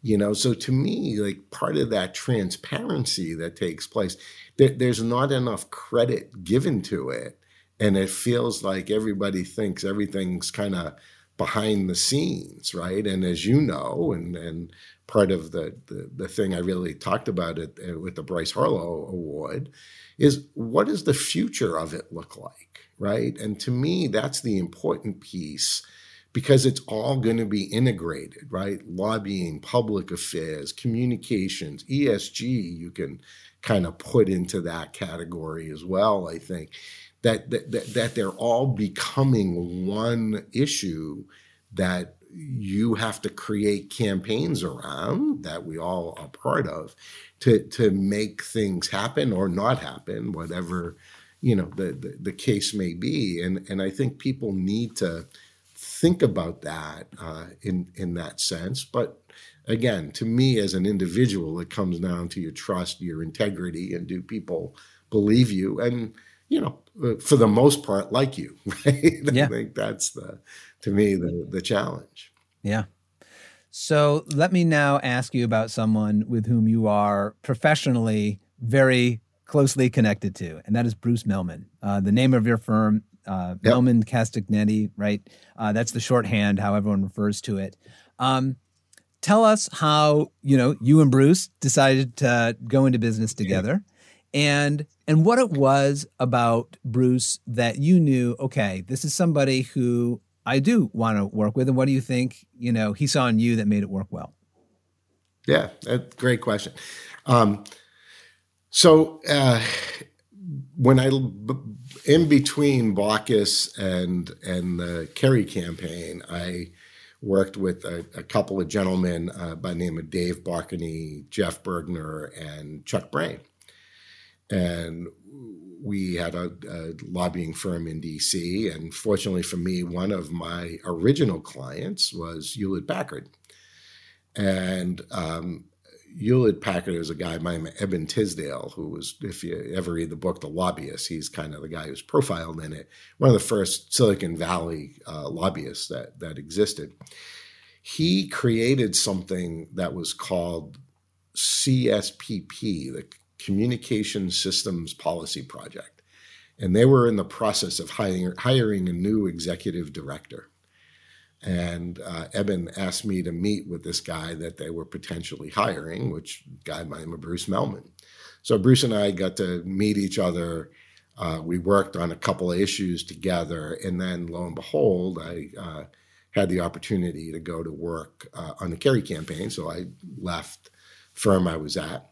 B: You know, so to me, like part of that transparency that takes place, there, there's not enough credit given to it. And it feels like everybody thinks everything's kind of behind the scenes, right? And as you know, and and part of the, the, the thing I really talked about it uh, with the Bryce Harlow Award is what does the future of it look like, right? And to me, that's the important piece because it's all going to be integrated, right? Lobbying, public affairs, communications, ESG, you can kind of put into that category as well, I think. That, that, that they're all becoming one issue that you have to create campaigns around that we all are part of to to make things happen or not happen whatever you know the, the, the case may be and and i think people need to think about that uh, in in that sense but again, to me as an individual, it comes down to your trust, your integrity, and do people believe you? And you know, uh, for the most part, like you, right? Yeah. I think that's the, to me, the the challenge.
A: Yeah. So let me now ask you about someone with whom you are professionally very closely connected to, and that is Bruce Mehlman. Uh, the name of your firm, uh, yep. Mehlman Castagnetti, right? Uh, that's the shorthand, how everyone refers to it. Um, tell us how you know you and Bruce decided to go into business together, and and what it was about Bruce that you knew. Okay, this is somebody who I do want to work with, and what do you think? You know, he saw in you that made it work well.
B: Yeah, great question. Um, so uh, when I in between Baucus and and the Kerry campaign, I worked with a, a couple of gentlemen uh, by name of Dave Bockorny, Jeff Bergner, and Chuck Brain. And we had a, a, lobbying firm in DC. And fortunately for me, one of my original clients was Hewlett Packard. And um, Hewlett Packard is a guy by name Eben Tisdale, who was, if you ever read the book The Lobbyist, he's kind of the guy who's profiled in it. One of the first Silicon Valley uh, lobbyists that that existed. He created something that was called CSPP, the Communication Systems Policy Project, and they were in the process of hiring hiring a new executive director and uh, Eben asked me to meet with this guy that they were potentially hiring, which guy by the name of Bruce Mehlman. So Bruce and I got to meet each other. Uh, we worked on a couple of issues together, and then lo and behold, I uh, had the opportunity to go to work uh, on the Kerry campaign. So I left firm I was at,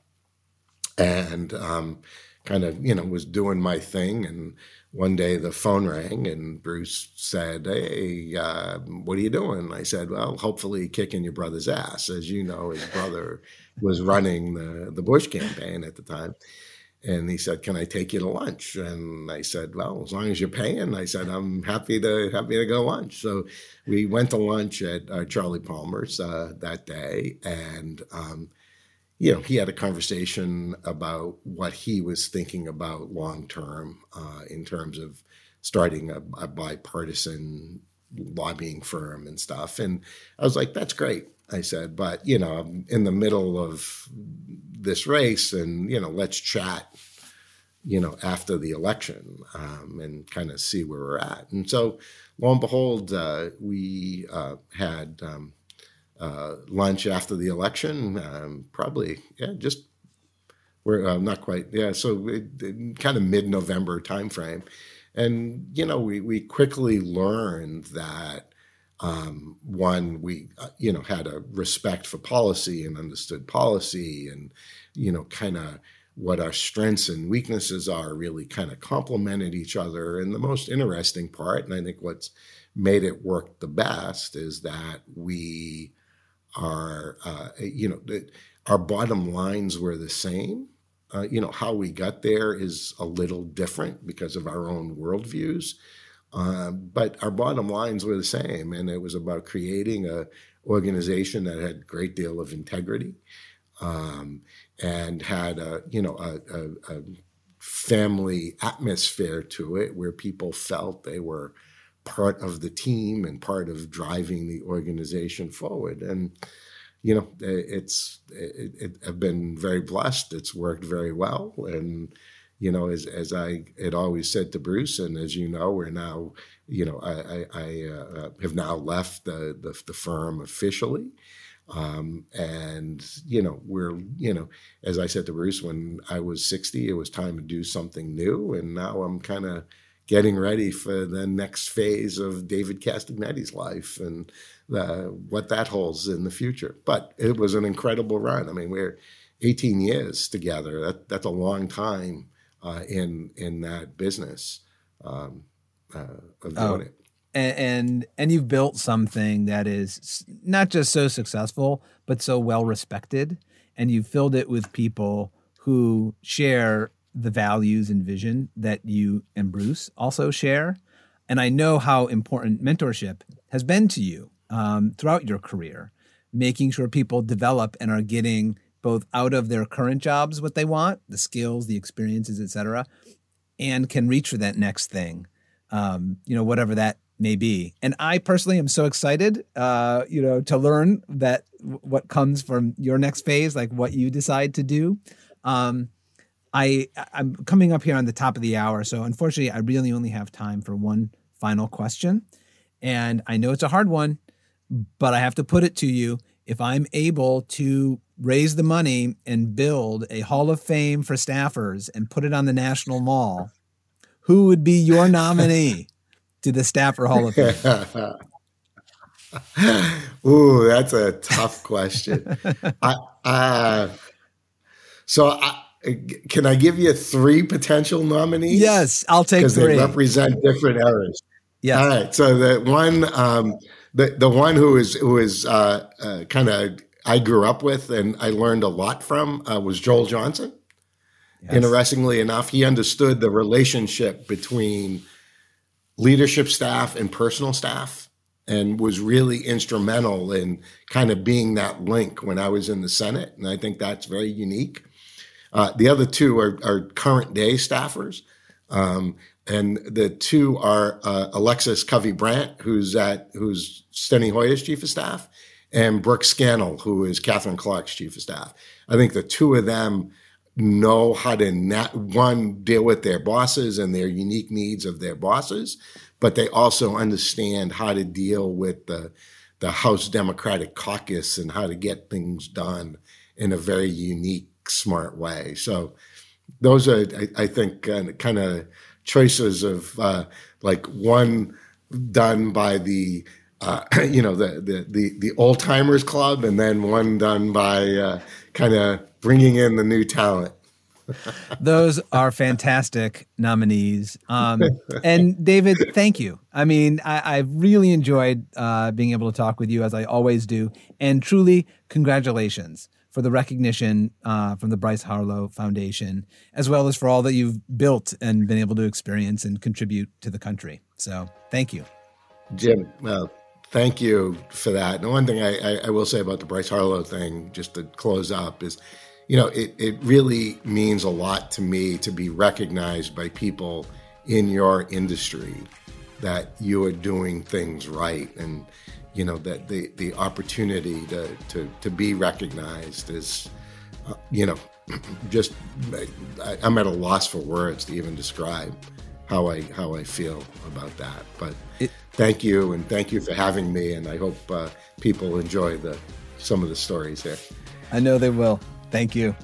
B: and um, kind of you know was doing my thing and one day the phone rang and Bruce said, Hey, uh, what are you doing? I said, Well, hopefully kicking your brother's ass. As you know, his brother was running the, the Bush campaign at the time. And he said, Can I take you to lunch? And I said, Well, as long as you're paying, I said, I'm happy to happy to go lunch. So we went to lunch at uh, Charlie Palmer's uh, that day. And um, you know, he had a conversation about what he was thinking about long term uh, in terms of starting a, a, bipartisan lobbying firm and stuff. And I was like, that's great. I said, but, you know, I'm in the middle of this race and, you know, let's chat, you know, after the election um, and kind of see where we're at. And so, lo and behold, uh, we uh, had. Um, uh, lunch after the election. Um, probably, yeah, just we're uh, not quite, yeah. So it, it, kind of mid-November timeframe, and you know, we we quickly learned that. Um, one, we uh, you know had a respect for policy and understood policy, and you know, kind of what our strengths and weaknesses are really kind of complemented each other. And the most interesting part, and I think what's made it work the best, is that we our uh, you know our bottom lines were the same. Uh, you know how we got there is a little different because of our own worldviews, uh, but our bottom lines were the same, and it was about creating a organization that had a great deal of integrity um, and had a you know a, a, a family atmosphere to it where people felt they were part of the team and part of driving the organization forward. And you know, it's it, it, I've been very blessed. It's worked very well, and you know, as as I had always said to Bruce, and as you know, we're now, you know, I, I, I uh, have now left the, the, the firm officially. Um, and you know we're you know as i said to bruce when i was 60 it was time to do something new and now i'm kind of getting ready for the next phase of David Castagnetti's life and uh, what that holds in the future. But it was an incredible run. I mean, we're 18 years together. That, that's a long time uh, in in that business um, uh, of doing oh, it.
A: And, and and you've built something that is not just so successful, but so well respected, and you've filled it with people who share the values and vision that you and Bruce also share. And I know how important mentorship has been to you um, throughout your career. making sure people develop and are getting both out of their current jobs what they want, the skills, the experiences, et cetera, and can reach for that next thing, um, you know, whatever that may be. And I personally am so excited, uh, you know, to learn that w- what comes from your next phase, like what you decide to do. Um, I I'm coming up here on the top of the hour, so unfortunately, I really only have time for one final question, and I know it's a hard one, but I have to put it to you. If I'm able to raise the money and build a Hall of Fame for staffers and put it on the National Mall, who would be your nominee to the Staffer Hall of Fame?
B: Ooh, that's a tough question. I, uh, so, I, can I give you three potential nominees?
A: Yes, I'll take
B: because they represent different eras.
A: Yes.
B: All right. So the one, um, the the one who is who is uh, uh, kind of I grew up with and I learned a lot from uh, was Joel Johnson. Yes. Interestingly enough, he understood the relationship between leadership staff and personal staff and was really instrumental in kind of being that link when I was in the Senate. And I think that's very unique. Uh, the other two are, are current day staffers. Um, and the two are uh, Alexis Covey Brandt, who's at who's Steny Hoyer's chief of staff, and Brooke Scannell, who is Katherine Clark's chief of staff. I think the two of them know how to not one deal with their bosses and their unique needs of their bosses, but they also understand how to deal with the the House Democratic Caucus and how to get things done in a very unique, smart way. So those are, I, I think, kind of choices of uh, like one done by the uh, you know the the the, the old timers club, and then one done by uh, kind of bringing in the new talent.
A: Those are fantastic nominees. Um, and David, thank you. I mean, I, have really enjoyed uh, being able to talk with you as I always do. And truly, congratulations for the recognition uh, from the Bryce Harlow Foundation, as well as for all that you've built and been able to experience and contribute to the country. So thank you.
B: Jim, well, thank you for that. And one thing I, I, I will say about the Bryce Harlow thing, just to close up, is you know, it, it really means a lot to me to be recognized by people in your industry that you are doing things right and you know that the the opportunity to to to be recognized is uh, you know just I, I'm at a loss for words to even describe how I how I feel about that. But it, thank you and thank you for having me, and I hope uh, people enjoy the some of the stories here.
A: I know they will. Thank you.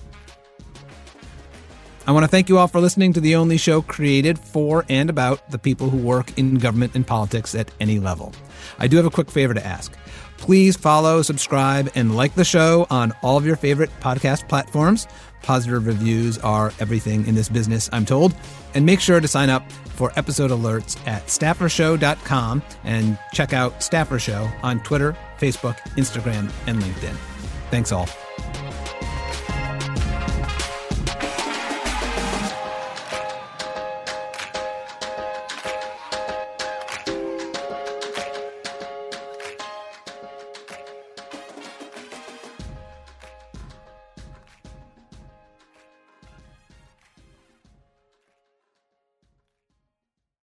A: I want to thank you all for listening to the only show created for and about the people who work in government and politics at any level. I do have a quick favor to ask. Please follow, subscribe, and like the show on all of your favorite podcast platforms. Positive reviews are everything in this business, I'm told. And make sure to sign up for episode alerts at staffershow.com and check out Staffer Show on Twitter, Facebook, Instagram, and LinkedIn. Thanks all.